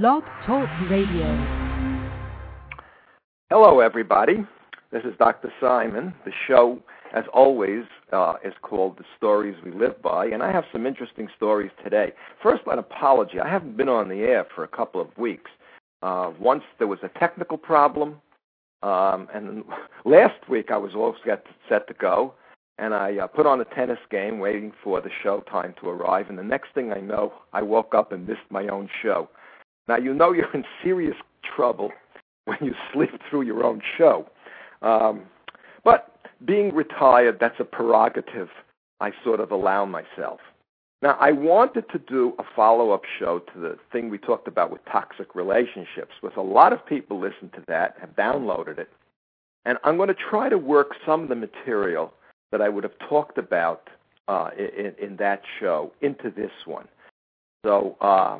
Blog Talk Radio. Hello, everybody. This is Dr. Simon. The show, as always, uh, is called The Stories We Live By, and I have some interesting stories today. First, an apology. I haven't been on the air for a couple of weeks. Uh, once there was a technical problem, um, and last week I was all set, set to go, and I uh, put on a tennis game waiting for the show time to arrive, and the next thing I know, I woke up and missed my own show. Now, you know you're in serious trouble when you sleep through your own show. Um, but being retired, that's a prerogative I sort of allow myself. Now, I wanted to do a follow up show to the thing we talked about with toxic relationships, with a lot of people listened to that, have downloaded it. And I'm going to try to work some of the material that I would have talked about uh, in, in that show into this one. So, uh,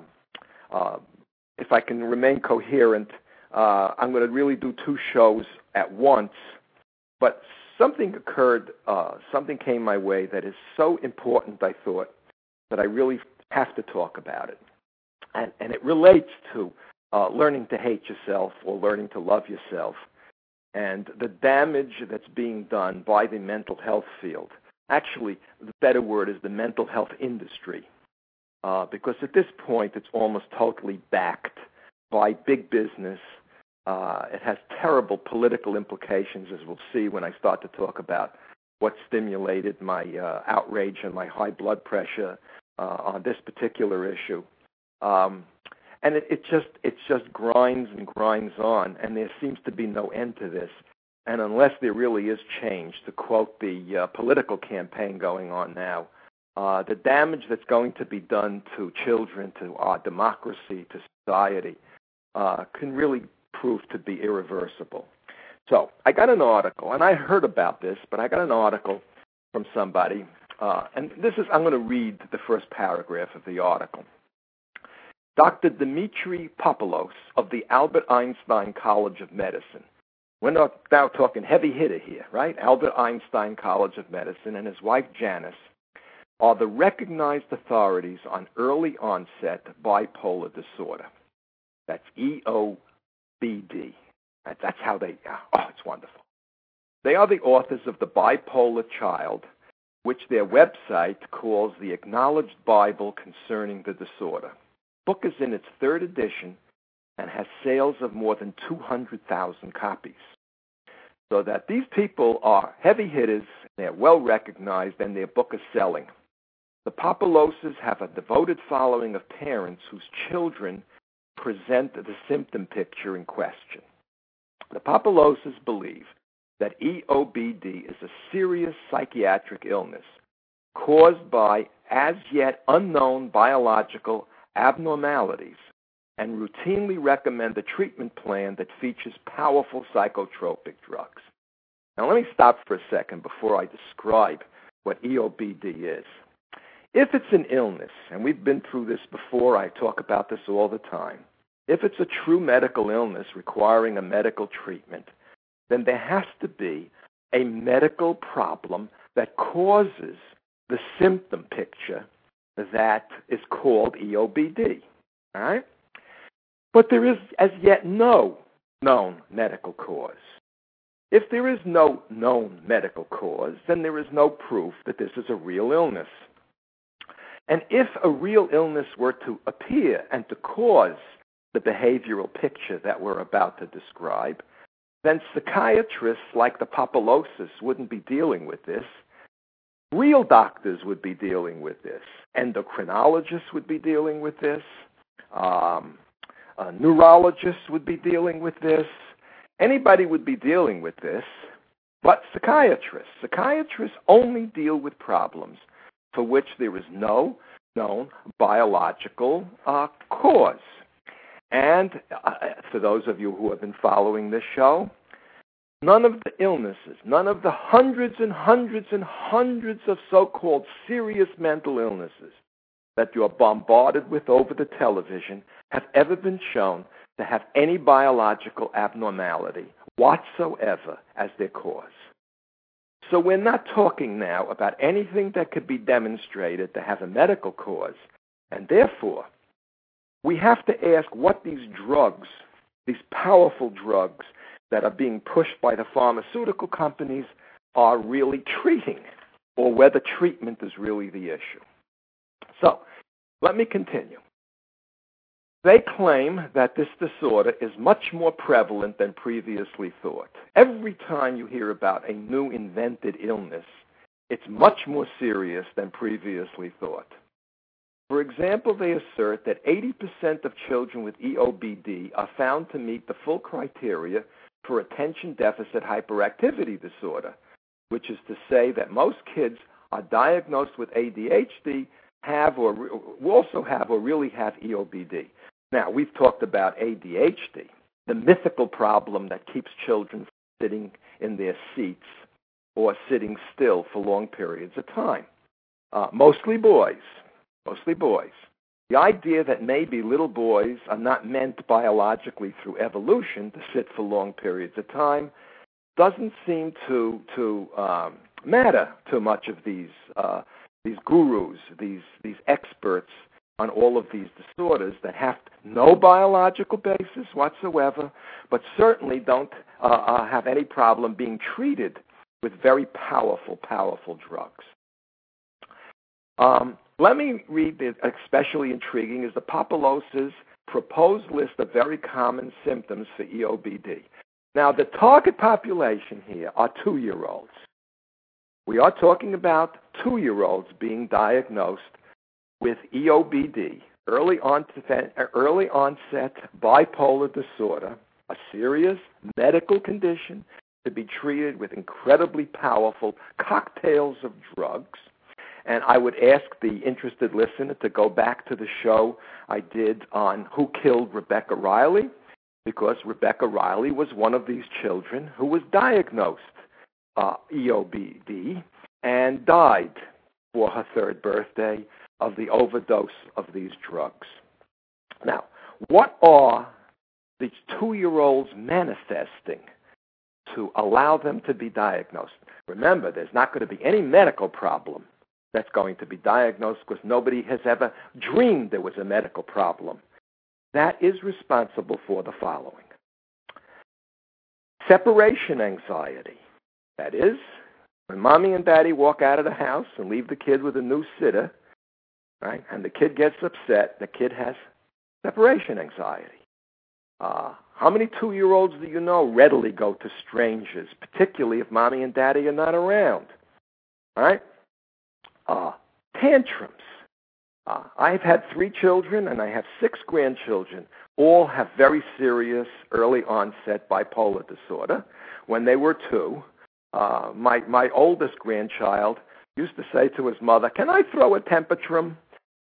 uh, if I can remain coherent, uh, I'm going to really do two shows at once. But something occurred, uh, something came my way that is so important, I thought, that I really have to talk about it. And, and it relates to uh, learning to hate yourself or learning to love yourself and the damage that's being done by the mental health field. Actually, the better word is the mental health industry uh, because at this point it's almost totally backed by big business. Uh, it has terrible political implications, as we'll see when I start to talk about what stimulated my uh, outrage and my high blood pressure uh, on this particular issue. Um, and it, it just it just grinds and grinds on, and there seems to be no end to this. And unless there really is change, to quote the uh, political campaign going on now, uh, the damage that's going to be done to children, to our democracy, to society, uh, can really prove to be irreversible. So I got an article, and I heard about this, but I got an article from somebody, uh, and this is I'm going to read the first paragraph of the article. Dr. Demitri Papolos of the Albert Einstein College of Medicine. We're not now talking heavy hitter here, right? Albert Einstein College of Medicine and his wife Janice are the recognized authorities on early onset bipolar disorder. That's EOBD. That's how they, oh, it's wonderful. They are the authors of The Bipolar Child, which their website calls the Acknowledged Bible Concerning the Disorder. Book is in its third edition and has sales of more than 200,000 copies. So that these people are heavy hitters, they're well recognized, and their book is selling. The Papoloses have a devoted following of parents whose children present the symptom picture in question. The Papoloses believe that EOBD is a serious psychiatric illness caused by as yet unknown biological abnormalities and routinely recommend a treatment plan that features powerful psychotropic drugs. Now, let me stop for a second before I describe what EOBD is. If it's an illness, and we've been through this before, I talk about this all the time. If it's a true medical illness requiring a medical treatment, then there has to be a medical problem that causes the symptom picture that is called EOBD. All right? But there is as yet no known medical cause. If there is no known medical cause, then there is no proof that this is a real illness. And if a real illness were to appear and to cause the behavioral picture that we're about to describe, then psychiatrists like the Papoloses wouldn't be dealing with this. Real doctors would be dealing with this. Endocrinologists would be dealing with this. Um, uh, neurologists would be dealing with this. Anybody would be dealing with this, but psychiatrists. Psychiatrists only deal with problems for which there is no known biological uh, cause. And uh, for those of you who have been following this show, none of the illnesses, none of the hundreds and hundreds and hundreds of so called serious mental illnesses that you are bombarded with over the television have ever been shown to have any biological abnormality whatsoever as their cause. So we're not talking now about anything that could be demonstrated to have a medical cause, and therefore, we have to ask what these drugs, these powerful drugs that are being pushed by the pharmaceutical companies, are really treating, or whether treatment is really the issue. So, let me continue. They claim that this disorder is much more prevalent than previously thought. Every time you hear about a new invented illness, it's much more serious than previously thought. For example, they assert that 80% of children with EOBD are found to meet the full criteria for attention deficit hyperactivity disorder, which is to say that most kids are diagnosed with ADHD, have or also have or really have EOBD. Now, we've talked about ADHD, the mythical problem that keeps children sitting in their seats or sitting still for long periods of time. Uh, mostly boys, mostly boys. The idea that maybe little boys are not meant biologically through evolution to sit for long periods of time doesn't seem to to um, matter to much of these uh, these gurus, these these experts on all of these disorders that have no biological basis whatsoever, but certainly don't uh, uh, have any problem being treated with very powerful, powerful drugs. Um, let me read the especially intriguing is the Papolos's proposed list of very common symptoms for EOBD. Now, the target population here are two year olds. We are talking about two year olds being diagnosed with EOBD, early onset, early onset bipolar disorder, a serious medical condition to be treated with incredibly powerful cocktails of drugs. And I would ask the interested listener to go back to the show I did on who killed Rebecca Riley, because Rebecca Riley was one of these children who was diagnosed uh, EOBD and died for her third birthday of the overdose of these drugs. Now, what are these two year olds manifesting to allow them to be diagnosed? Remember, there's not going to be any medical problem that's going to be diagnosed because nobody has ever dreamed there was a medical problem. That is responsible for the following separation anxiety. That is, when mommy and daddy walk out of the house and leave the kid with a new sitter, right? And the kid gets upset. The kid has separation anxiety. Uh, how many two year olds do you know readily go to strangers, particularly if mommy and daddy are not around? All right? Uh, tantrums. Uh, I've had three children and I have six grandchildren. All have very serious early onset bipolar disorder. When they were two, uh, my my oldest grandchild used to say to his mother, "Can I throw a temper tantrum?"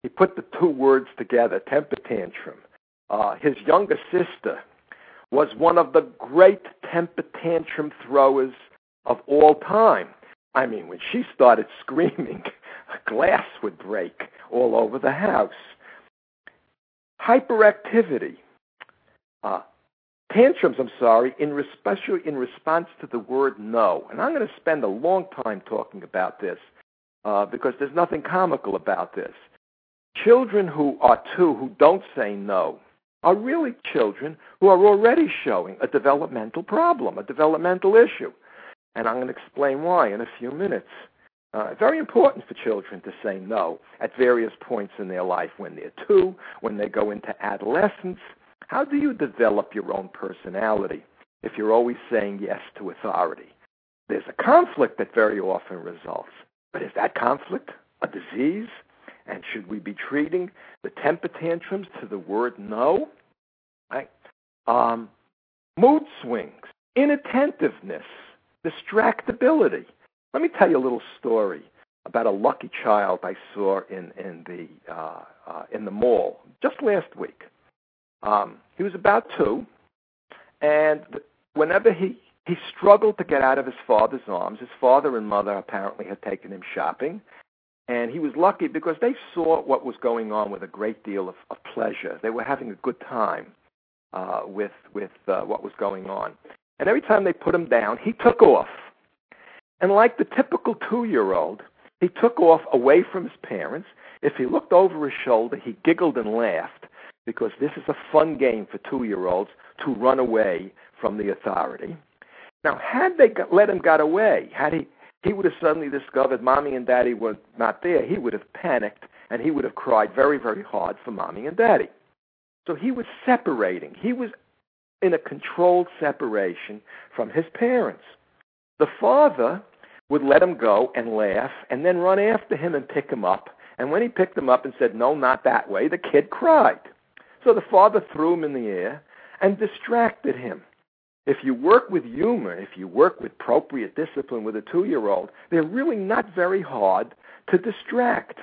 He put the two words together, temper tantrum. Uh, his younger sister was one of the great temper tantrum throwers of all time. I mean, when she started screaming, a glass would break all over the house. Hyperactivity. Uh, tantrums, I'm sorry, in especially in response to the word no. And I'm going to spend a long time talking about this uh, because there's nothing comical about this. Children who are two who don't say no are really children who are already showing a developmental problem, a developmental issue. And I'm going to explain why in a few minutes. Uh, very important for children to say no at various points in their life when they're two, when they go into adolescence. How do you develop your own personality if you're always saying yes to authority? There's a conflict that very often results. But is that conflict a disease? And should we be treating the temper tantrums to the word no? Right? Um, mood swings, inattentiveness, distractibility. Let me tell you a little story about a lucky child I saw in in the uh, uh, in the mall just last week. Um, he was about two, and whenever he he struggled to get out of his father's arms, his father and mother apparently had taken him shopping, and he was lucky because they saw what was going on with a great deal of, of pleasure. They were having a good time uh, with with uh, what was going on. And every time they put him down, he took off. And like the typical two-year-old, he took off away from his parents. If he looked over his shoulder, he giggled and laughed because this is a fun game for two year olds to run away from the authority. Now, had they got, let him get away, had he he would have suddenly discovered mommy and daddy were not there, he would have panicked and he would have cried very, very hard for mommy and daddy. So he was separating. He was in a controlled separation from his parents. The father would let him go and laugh and then run after him and pick him up. And when he picked him up and said, No, not that way, the kid cried. So the father threw him in the air and distracted him. If you work with humor, if you work with appropriate discipline with a two year old, they're really not very hard to distract.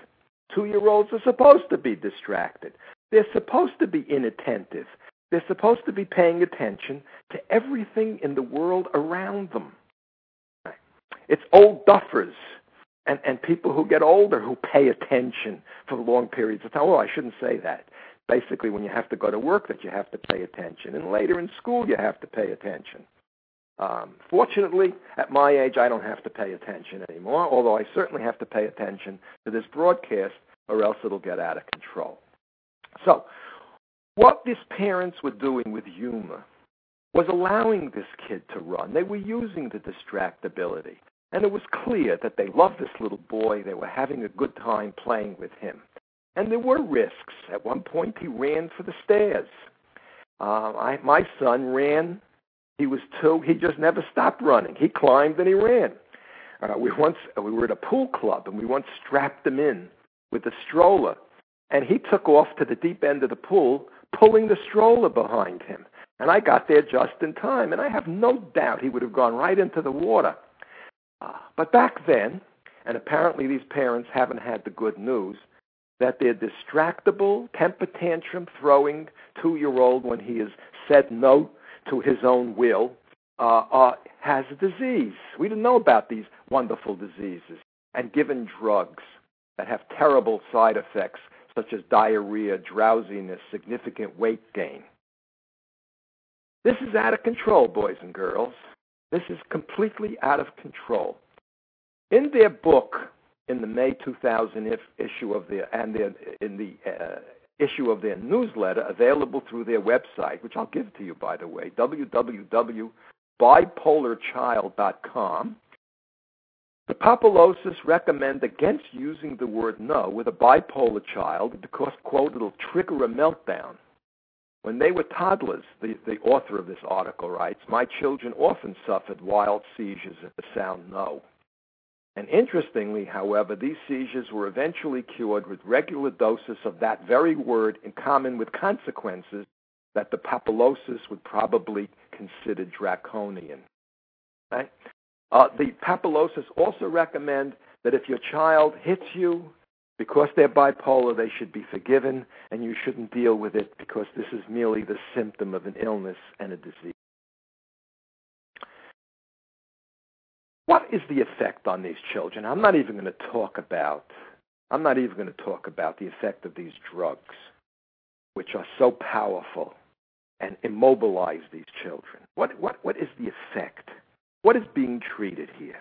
Two year olds are supposed to be distracted. They're supposed to be inattentive. They're supposed to be paying attention to everything in the world around them. It's old duffers and, and people who get older who pay attention for long periods of time. Oh, I shouldn't say that. Basically, when you have to go to work, that you have to pay attention. And later in school, you have to pay attention. Um, fortunately, at my age, I don't have to pay attention anymore, although I certainly have to pay attention to this broadcast or else it'll get out of control. So, what these parents were doing with humor was allowing this kid to run. They were using the distractibility. And it was clear that they loved this little boy. They were having a good time playing with him. And there were risks. At one point, he ran for the stairs. Uh, I, my son ran. He was two. He just never stopped running. He climbed and he ran. Uh, we once we were at a pool club and we once strapped him in with a stroller, and he took off to the deep end of the pool, pulling the stroller behind him. And I got there just in time, and I have no doubt he would have gone right into the water. Uh, but back then, and apparently these parents haven't had the good news, that their distractible, temper tantrum throwing two year old, when he has said no to his own will, uh, uh, has a disease. We didn't know about these wonderful diseases and given drugs that have terrible side effects such as diarrhea, drowsiness, significant weight gain. This is out of control, boys and girls. This is completely out of control. In their book, in the May 2000 issue of their and their, in the uh, issue of their newsletter, available through their website, which I'll give to you, by the way, www.bipolarchild.com. The Papoloses recommend against using the word no with a bipolar child because, quote, it'll trigger a meltdown. When they were toddlers, the, the author of this article writes, my children often suffered wild seizures at the sound no. And interestingly, however, these seizures were eventually cured with regular doses of that very word in common with consequences that the Papoloses would probably consider draconian. Right? Uh, the Papoloses also recommend that if your child hits you, because they're bipolar, they should be forgiven, and you shouldn't deal with it because this is merely the symptom of an illness and a disease. What is the effect on these children? I'm not even going to talk about I'm not even going to talk about the effect of these drugs, which are so powerful and immobilize these children. What what what is the effect? What is being treated here?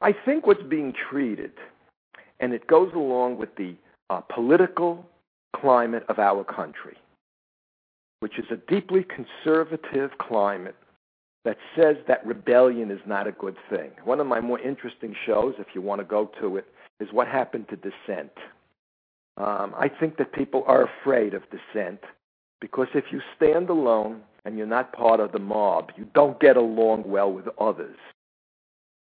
I think what's being treated and it goes along with the uh, political climate of our country, which is a deeply conservative climate that says that rebellion is not a good thing. One of my more interesting shows, if you want to go to it, is What Happened to Dissent. Um, I think that people are afraid of dissent because if you stand alone and you're not part of the mob, you don't get along well with others.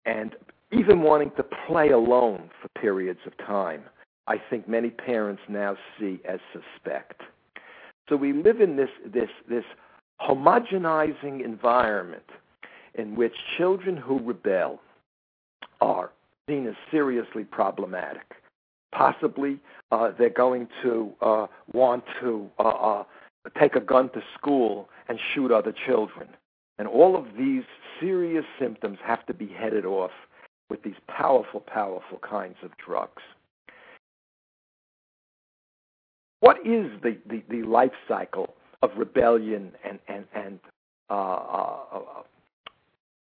And even wanting to play alone for periods of time, I think many parents now see as suspect. So we live in this this this homogenizing environment in which children who rebel are seen as seriously problematic. Possibly uh, they're going to uh, want to uh, uh take a gun to school and shoot other children. And all of these serious symptoms have to be headed off with these powerful, powerful kinds of drugs. What is the, the, the life cycle of rebellion and, and, and uh, uh, uh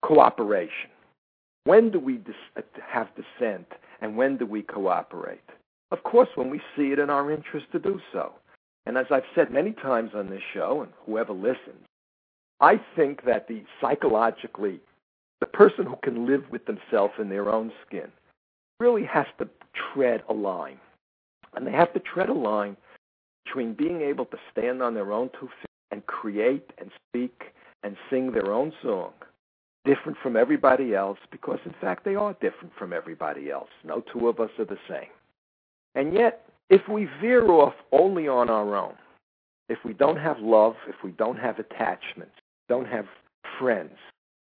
cooperation? When do we dis- uh, have dissent and when do we cooperate? Of course, when we see it in our interest to do so. And as I've said many times on this show, and whoever listens, I think that the psychologically, the person who can live with themselves in their own skin really has to tread a line. And they have to tread a line between being able to stand on their own two feet and create and speak and sing their own song, different from everybody else, because in fact they are different from everybody else. No two of us are the same. And yet, if we veer off only on our own, if we don't have love, if we don't have attachments, don't have friends,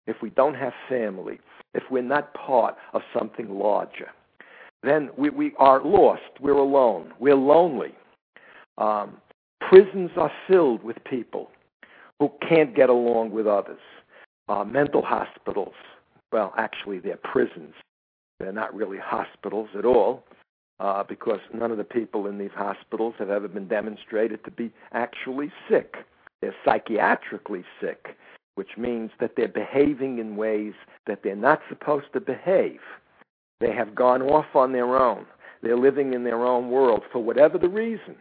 if we don't have family, if we're not part of something larger, then we, we are lost. We're alone. We're lonely. Um, prisons are filled with people who can't get along with others. Uh, mental hospitals, well, actually, they're prisons. They're not really hospitals at all uh, because none of the people in these hospitals have ever been demonstrated to be actually sick. They're psychiatrically sick, which means that they're behaving in ways that they're not supposed to behave. They have gone off on their own. They're living in their own world for whatever the reason.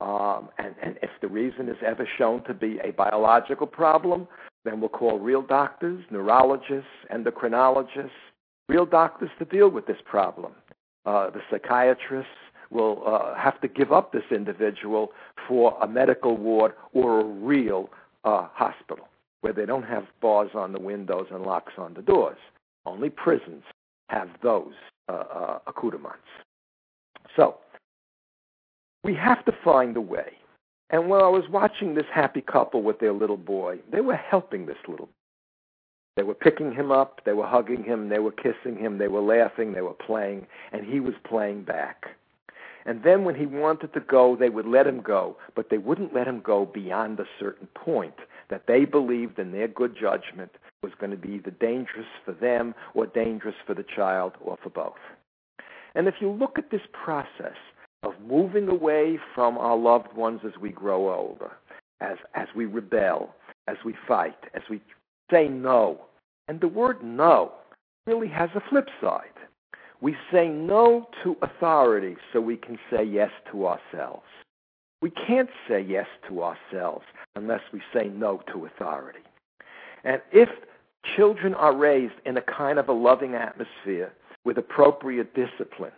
Um, and, and if the reason is ever shown to be a biological problem, then we'll call real doctors, neurologists, endocrinologists, real doctors to deal with this problem. Uh, the psychiatrists will uh, have to give up this individual for a medical ward or a real uh, hospital where they don't have bars on the windows and locks on the doors. Only prisons have those uh, uh, accoutrements. So we have to find a way. And while I was watching this happy couple with their little boy, they were helping this little. They were picking him up, they were hugging him, they were kissing him, they were laughing, they were playing, and he was playing back. And then when he wanted to go, they would let him go, but they wouldn't let him go beyond a certain point that they believed in their good judgment was going to be either dangerous for them or dangerous for the child or for both. And if you look at this process of moving away from our loved ones as we grow older, as, as we rebel, as we fight, as we say no, and the word no really has a flip side. We say no to authority so we can say yes to ourselves. We can't say yes to ourselves unless we say no to authority. And if children are raised in a kind of a loving atmosphere with appropriate discipline,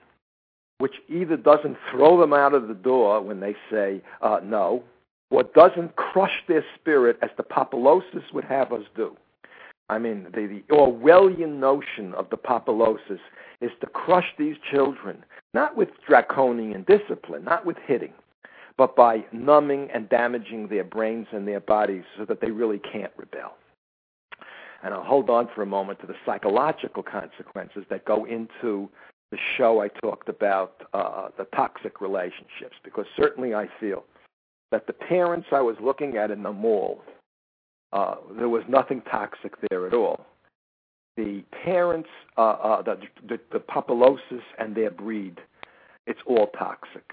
which either doesn't throw them out of the door when they say uh, no, or doesn't crush their spirit as the Papoloses would have us do. I mean, the, the Orwellian notion of the Papoloses is to crush these children, not with draconian discipline, not with hitting, but by numbing and damaging their brains and their bodies so that they really can't rebel. And I'll hold on for a moment to the psychological consequences that go into the show I talked about, uh, the toxic relationships, because certainly I feel that the parents I was looking at in the mall, uh, there was nothing toxic there at all. The parents, uh, uh, the, the, the Papoloses and their breed, it's all toxic.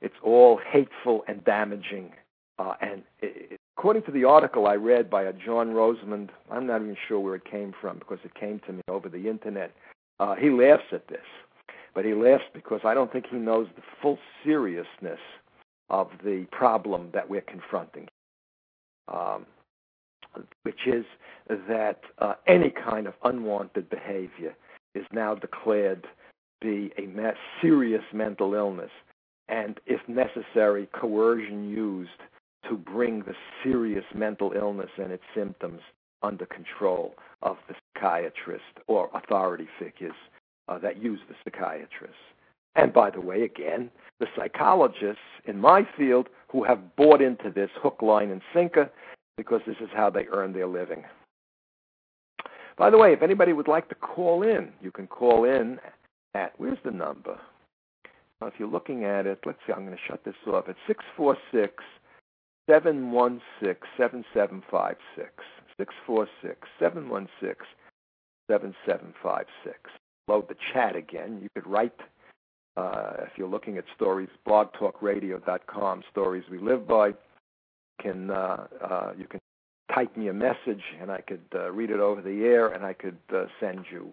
It's all hateful and damaging. Uh, and it, according to the article I read by a John Rosemond, I'm not even sure where it came from because it came to me over the internet. Uh, he laughs at this, but he laughs because I don't think he knows the full seriousness of the problem that we're confronting, um, which is that uh, any kind of unwanted behavior is now declared to be a serious mental illness, and if necessary, coercion used to bring the serious mental illness and its symptoms under control of the psychiatrist or authority figures uh, that use the psychiatrist. And by the way, again, the psychologists in my field who have bought into this hook, line, and sinker because this is how they earn their living. By the way, if anybody would like to call in, you can call in at, where's the number? Now, if you're looking at it, let's see, I'm going to shut this off. It's 646 716 7756. 646 716 7756. Load the chat again. You could write, uh, if you're looking at stories, blogtalkradio.com, stories we live by. Can uh, uh, you can type me a message and I could uh, read it over the air and I could uh, send you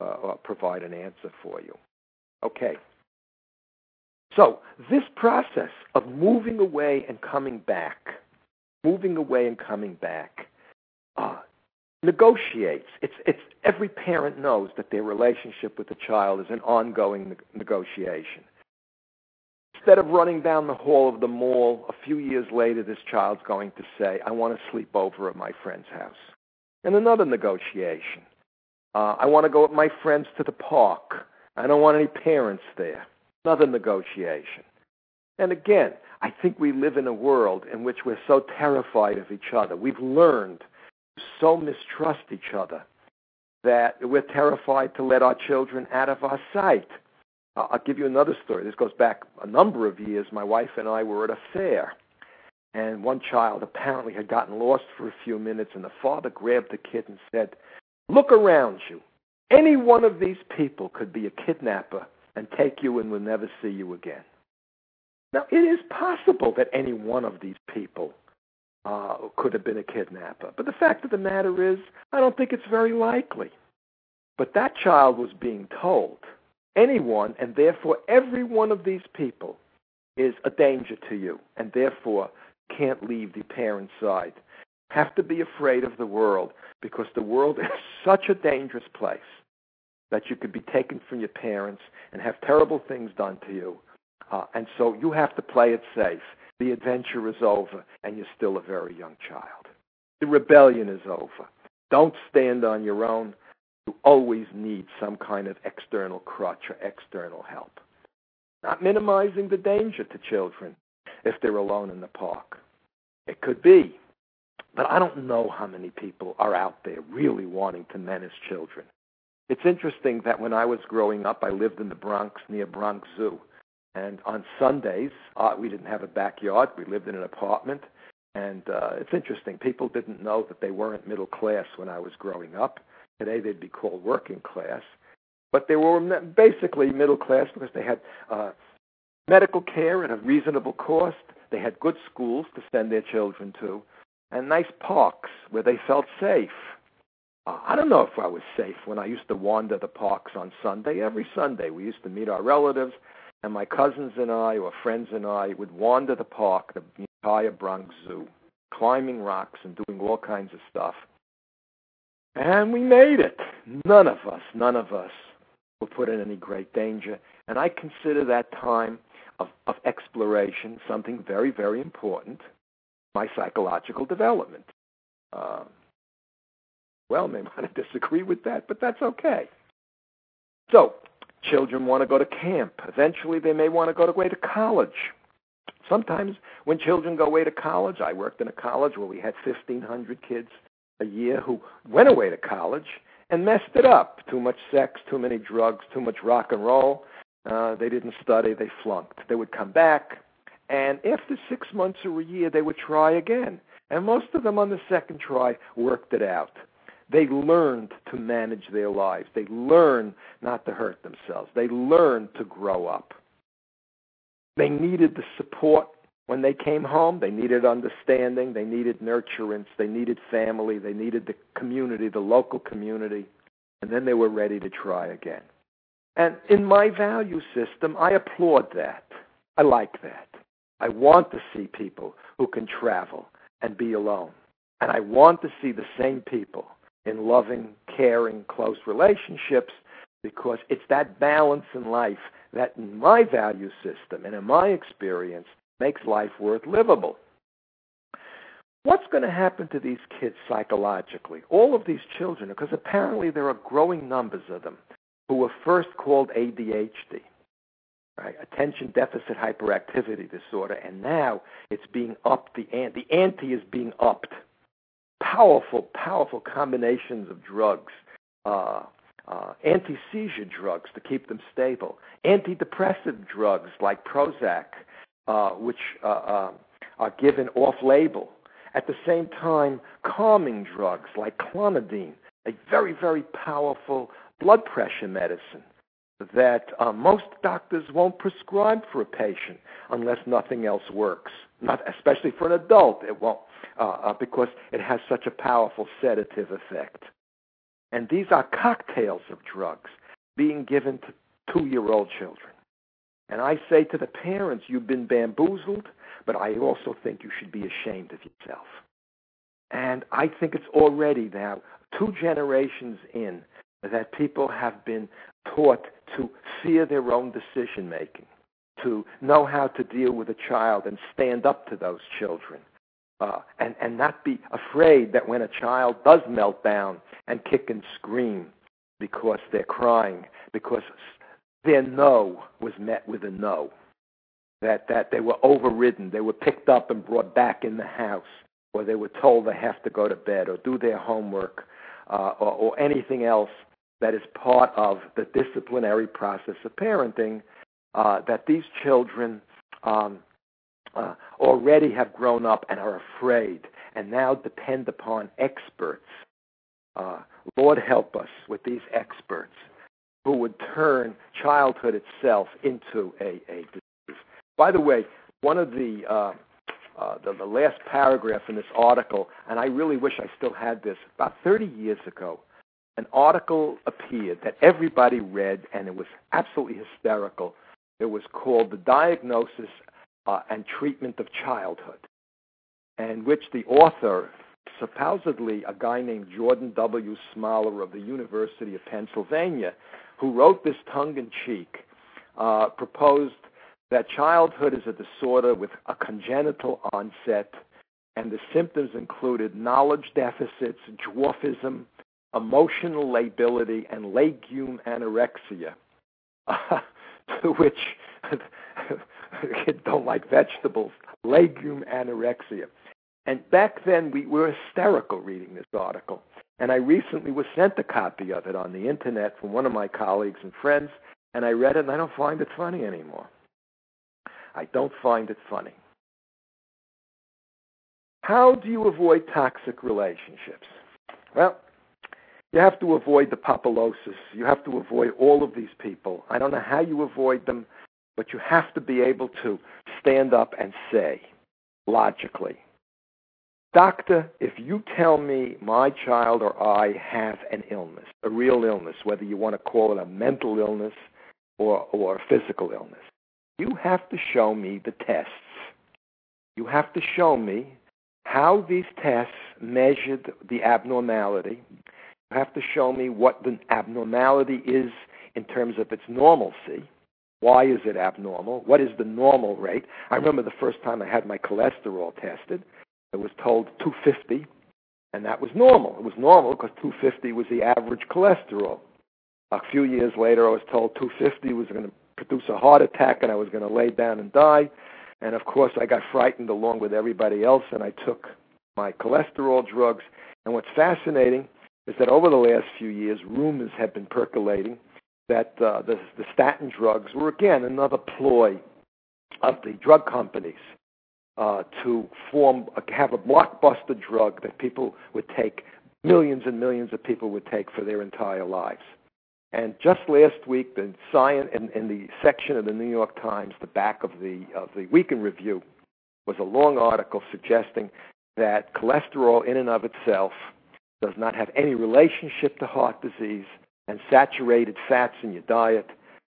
uh, or provide an answer for you. Okay. So this process of moving away and coming back, moving away and coming back, uh, negotiates. It's it's every parent knows that their relationship with the child is an ongoing ne- negotiation. Instead of running down the hall of the mall, a few years later, this child's going to say, "I want to sleep over at my friend's house." And another negotiation. Uh, I want to go with my friends to the park. I don't want any parents there. Another negotiation. And again, I think we live in a world in which we're so terrified of each other. We've learned so mistrust each other that we're terrified to let our children out of our sight. Uh, I'll give you another story. This goes back a number of years. My wife and I were at a fair, and one child apparently had gotten lost for a few minutes, and the father grabbed the kid and said, Look around you. Any one of these people could be a kidnapper and take you and we'll never see you again. Now, it is possible that any one of these people uh, could have been a kidnapper. But the fact of the matter is, I don't think it's very likely. But that child was being told anyone, and therefore every one of these people, is a danger to you, and therefore can't leave the parent's side. Have to be afraid of the world because the world is such a dangerous place that you could be taken from your parents and have terrible things done to you. Uh, and so you have to play it safe. The adventure is over, and you're still a very young child. The rebellion is over. Don't stand on your own. You always need some kind of external crutch or external help. Not minimizing the danger to children if they're alone in the park. It could be, but I don't know how many people are out there really wanting to menace children. It's interesting that when I was growing up, I lived in the Bronx near Bronx Zoo. And on Sundays, uh, we didn't have a backyard. We lived in an apartment. And uh, it's interesting. People didn't know that they weren't middle class when I was growing up. Today, they'd be called working class. But they were basically middle class because they had uh, medical care at a reasonable cost. They had good schools to send their children to, and nice parks where they felt safe. Uh, I don't know if I was safe when I used to wander the parks on Sunday. Every Sunday, we used to meet our relatives and my cousins and I, or friends and I, would wander the park, the entire Bronx Zoo, climbing rocks and doing all kinds of stuff. And we made it. None of us, none of us were put in any great danger. And I consider that time of, of exploration something very, very important, my psychological development. Uh, well, may want to disagree with that, but that's okay. So, Children want to go to camp. Eventually, they may want to go away to college. Sometimes, when children go away to college, I worked in a college where we had 1,500 kids a year who went away to college and messed it up. Too much sex, too many drugs, too much rock and roll. Uh, they didn't study, they flunked. They would come back, and after six months or a year, they would try again. And most of them on the second try worked it out. They learned to manage their lives. They learned not to hurt themselves. They learned to grow up. They needed the support when they came home. They needed understanding. They needed nurturance. They needed family. They needed the community, the local community. And then they were ready to try again. And in my value system, I applaud that. I like that. I want to see people who can travel and be alone. And I want to see the same people in loving, caring, close relationships because it's that balance in life that, in my value system and in my experience, makes life worth livable. What's going to happen to these kids psychologically? All of these children, because apparently there are growing numbers of them who were first called ADHD, right? Attention Deficit Hyperactivity Disorder, and now it's being upped. The ante, the ante is being upped powerful, powerful combinations of drugs, uh, uh, anti seizure drugs to keep them stable, antidepressant drugs like Prozac, uh, which uh, uh, are given off label. At the same time, calming drugs like clonidine, a very, very powerful blood pressure medicine that uh, most doctors won't prescribe for a patient unless nothing else works. Not especially for an adult, it won't uh, uh, because it has such a powerful sedative effect. And these are cocktails of drugs being given to two-year-old children. And I say to the parents, you've been bamboozled, but I also think you should be ashamed of yourself. And I think it's already now two generations in that people have been taught to fear their own decision making, to know how to deal with a child and stand up to those children, uh, and, and not be afraid that when a child does melt down and kick and scream because they're crying, because their no was met with a no. That, that they were overridden, they were picked up and brought back in the house, or they were told they have to go to bed or do their homework uh, or, or anything else that is part of the disciplinary process of parenting, uh, that these children um, uh, already have grown up and are afraid and now depend upon experts. Uh, Lord help us with these experts who would turn childhood itself into a, a disease. By the way, one of the, uh, uh, the the last paragraph in this article, and I really wish I still had this. About 30 years ago, an article appeared that everybody read, and it was absolutely hysterical. It was called "The Diagnosis uh, and Treatment of Childhood," and which the author, supposedly a guy named Jordan W. Smoller of the University of Pennsylvania, who wrote this tongue in cheek, uh, proposed that childhood is a disorder with a congenital onset, and the symptoms included knowledge deficits, dwarfism, emotional lability, and legume anorexia. Uh, to which don't like vegetables, legume anorexia. And back then, we were hysterical reading this article. And I recently was sent a copy of it on the internet from one of my colleagues and friends, and I read it and I don't find it funny anymore. I don't find it funny. How do you avoid toxic relationships? Well, you have to avoid the Papoloses. You have to avoid all of these people. I don't know how you avoid them, but you have to be able to stand up and say, logically, Doctor, if you tell me my child or I have an illness, a real illness, whether you want to call it a mental illness or, or a physical illness, you have to show me the tests. You have to show me how these tests measured the abnormality. You have to show me what the abnormality is in terms of its normalcy. Why is it abnormal? What is the normal rate? I remember the first time I had my cholesterol tested. I was told 250, and that was normal. It was normal because 250 was the average cholesterol. A few years later, I was told 250 was going to produce a heart attack and I was going to lay down and die. And of course, I got frightened along with everybody else, and I took my cholesterol drugs. And what's fascinating is that over the last few years, rumors have been percolating that uh, the, statin drugs were again another ploy of the drug companies uh, to form have a blockbuster drug that people would take, millions and millions of people would take for their entire lives. And just last week, the science in, in the section of the New York Times, the back of the of the Weekend Review, was a long article suggesting that cholesterol in and of itself does not have any relationship to heart disease, and saturated fats in your diet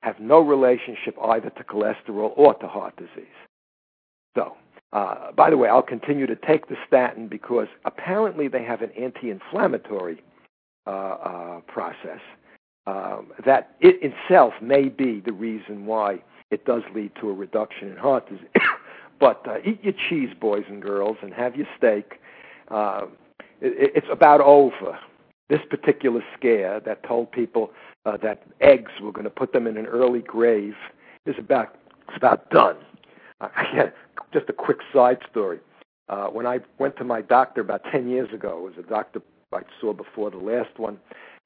have no relationship either to cholesterol or to heart disease. So uh, by the way, I'll continue to take the statin because apparently they have an anti-inflammatory uh, uh, process um, that it itself may be the reason why it does lead to a reduction in heart disease. but uh, eat your cheese, boys and girls, and have your steak. Uh, it, it's about over. This particular scare that told people uh, that eggs were going to put them in an early grave is about it's about done. Uh, just a quick side story. Uh, when I went to my doctor about 10 years ago, it was a doctor I saw before the last one,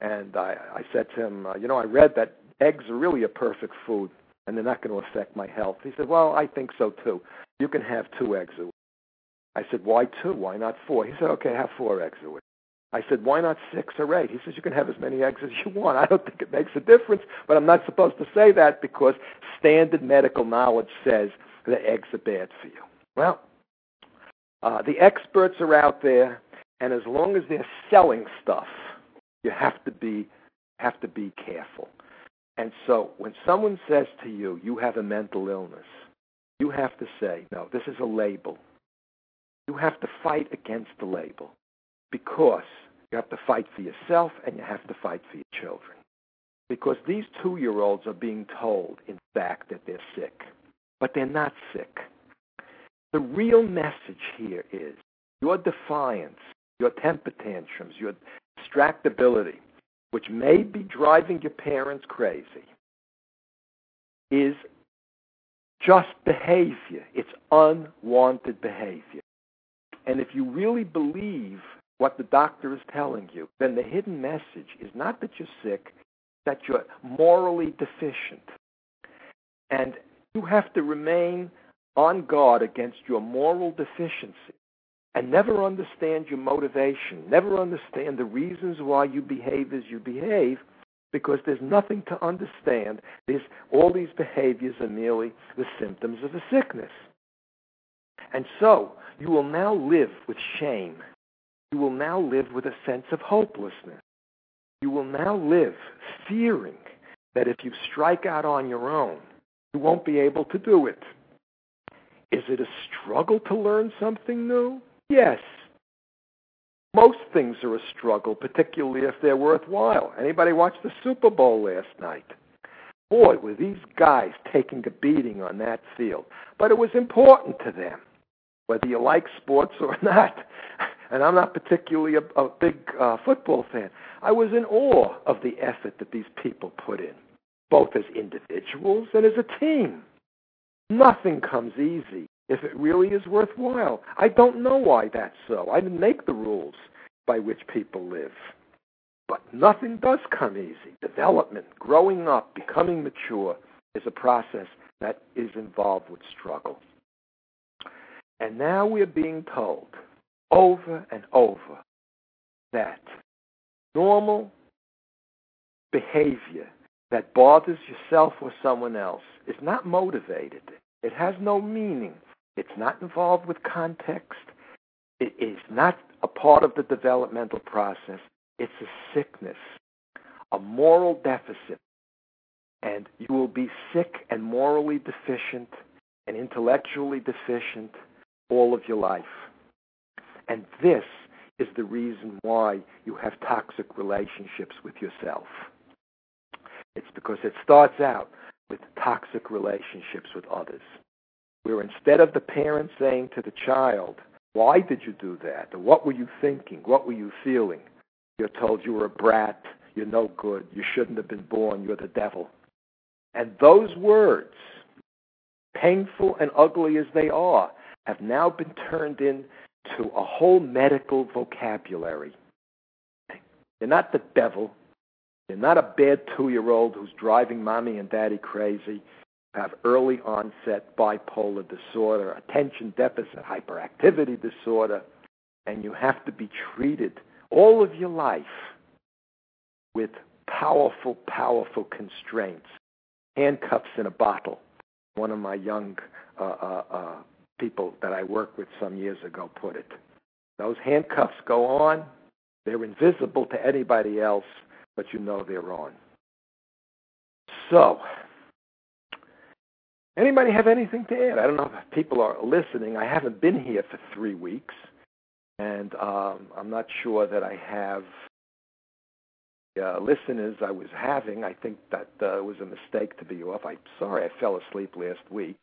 and I, I said to him, uh, You know, I read that eggs are really a perfect food and they're not going to affect my health. He said, Well, I think so too. You can have two eggs a week. I said, Why two? Why not four? He said, Okay, have four eggs a week. I said, Why not six or eight? He says, You can have as many eggs as you want. I don't think it makes a difference, but I'm not supposed to say that because standard medical knowledge says that eggs are bad for you. Well, uh, the experts are out there, and as long as they're selling stuff, you have to be have to be careful. And so when someone says to you, you have a mental illness, you have to say, no, this is a label. You have to fight against the label because you have to fight for yourself and you have to fight for your children. Because these two year olds are being told, in fact, that they're sick, but they're not sick. The real message here is your defiance, your temper tantrums, your distractibility, which may be driving your parents crazy, is just behavior. It's unwanted behavior. And if you really believe what the doctor is telling you, then the hidden message is not that you're sick, that you're morally deficient. And you have to remain on guard against your moral deficiency and never understand your motivation, never understand the reasons why you behave as you behave, because there's nothing to understand. There's, all these behaviors are merely the symptoms of a sickness. And so, you will now live with shame. You will now live with a sense of hopelessness. You will now live fearing that if you strike out on your own, you won't be able to do it. Is it a struggle to learn something new? Yes. Most things are a struggle, particularly if they're worthwhile. Anybody watch the Super Bowl last night? Boy, were these guys taking a beating on that field. But it was important to them, whether you like sports or not. And I'm not particularly a, a big uh, football fan. I was in awe of the effort that these people put in, both as individuals and as a team. Nothing comes easy if it really is worthwhile. I don't know why that's so. I didn't make the rules by which people live. But nothing does come easy. Development, growing up, becoming mature is a process that is involved with struggle. And now we're being told over and over that normal behavior that bothers yourself or someone else is not motivated. It has no meaning. It's not involved with context. It is not a part of the developmental process. It's a sickness, a moral deficit. And you will be sick and morally deficient and intellectually deficient all of your life. And this is the reason why you have toxic relationships with yourself. It's because it starts out with toxic relationships with others where instead of the parent saying to the child, Why did you do that? Or what were you thinking? What were you feeling? You're told you were a brat, you're no good, you shouldn't have been born, you're the devil. And those words, painful and ugly as they are, have now been turned into a whole medical vocabulary. You're not the devil. You're not a bad two year old who's driving mommy and daddy crazy have early onset bipolar disorder, attention deficit hyperactivity disorder, and you have to be treated all of your life with powerful, powerful constraints. Handcuffs in a bottle. One of my young uh, uh, uh, people that I worked with some years ago put it. Those handcuffs go on. They're invisible to anybody else, but you know they're on. So, Anybody have anything to add? I don't know if people are listening. I haven't been here for three weeks, and um, I'm not sure that I have uh, listeners I was having. I think that uh, was a mistake to be off. I'm sorry I fell asleep last week.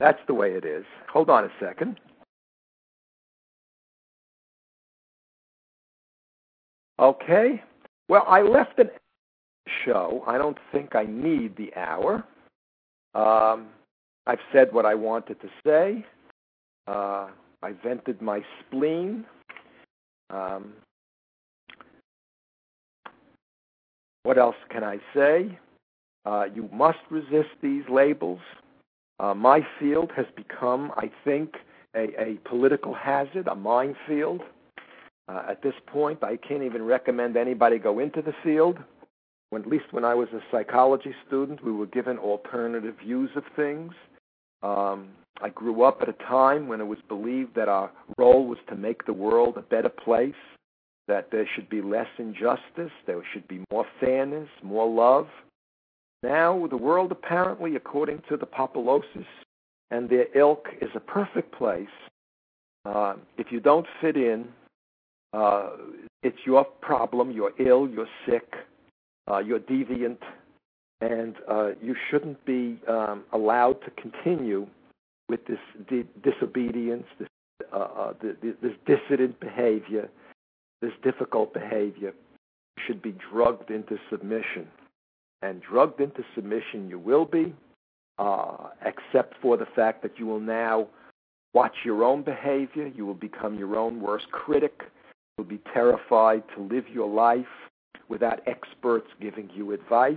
That's the way it is. Hold on a second. Okay. Well, I left an show. I don't think I need the hour. Um, I've said what I wanted to say. Uh, I vented my spleen. Um, what else can I say? Uh, you must resist these labels. Uh, my field has become, I think, a, a political hazard, a minefield. Uh, at this point, I can't even recommend anybody go into the field when, at least when I was a psychology student, we were given alternative views of things. Um, I grew up at a time when it was believed that our role was to make the world a better place. that there should be less injustice, there should be more fairness, more love. Now, the world apparently, according to the Papoloses and their ilk, is a perfect place. Uh, if you don't fit in, uh, it's your problem. You're ill, you're sick, uh, you're deviant, and uh, you shouldn't be um, allowed to continue with this di- disobedience, this, uh, uh, this dissident behavior, this difficult behavior. You should be drugged into submission. And drugged into submission you will be, uh, except for the fact that you will now watch your own behavior. You will become your own worst critic. You'll be terrified to live your life without experts giving you advice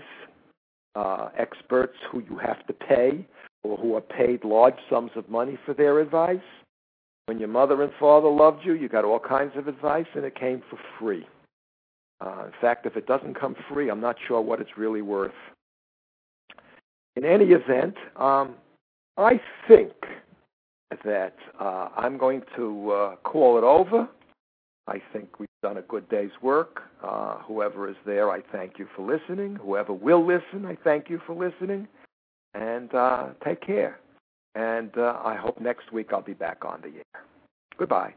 uh, experts who you have to pay or who are paid large sums of money for their advice. When your mother and father loved you, you got all kinds of advice and it came for free. Uh, in fact, if it doesn't come free, I'm not sure what it's really worth. In any event, um, I think that uh, I'm going to uh, call it over. I think we've done a good day's work. Uh, whoever is there, I thank you for listening. Whoever will listen, I thank you for listening. And uh, take care. And uh, I hope next week I'll be back on the air. Goodbye.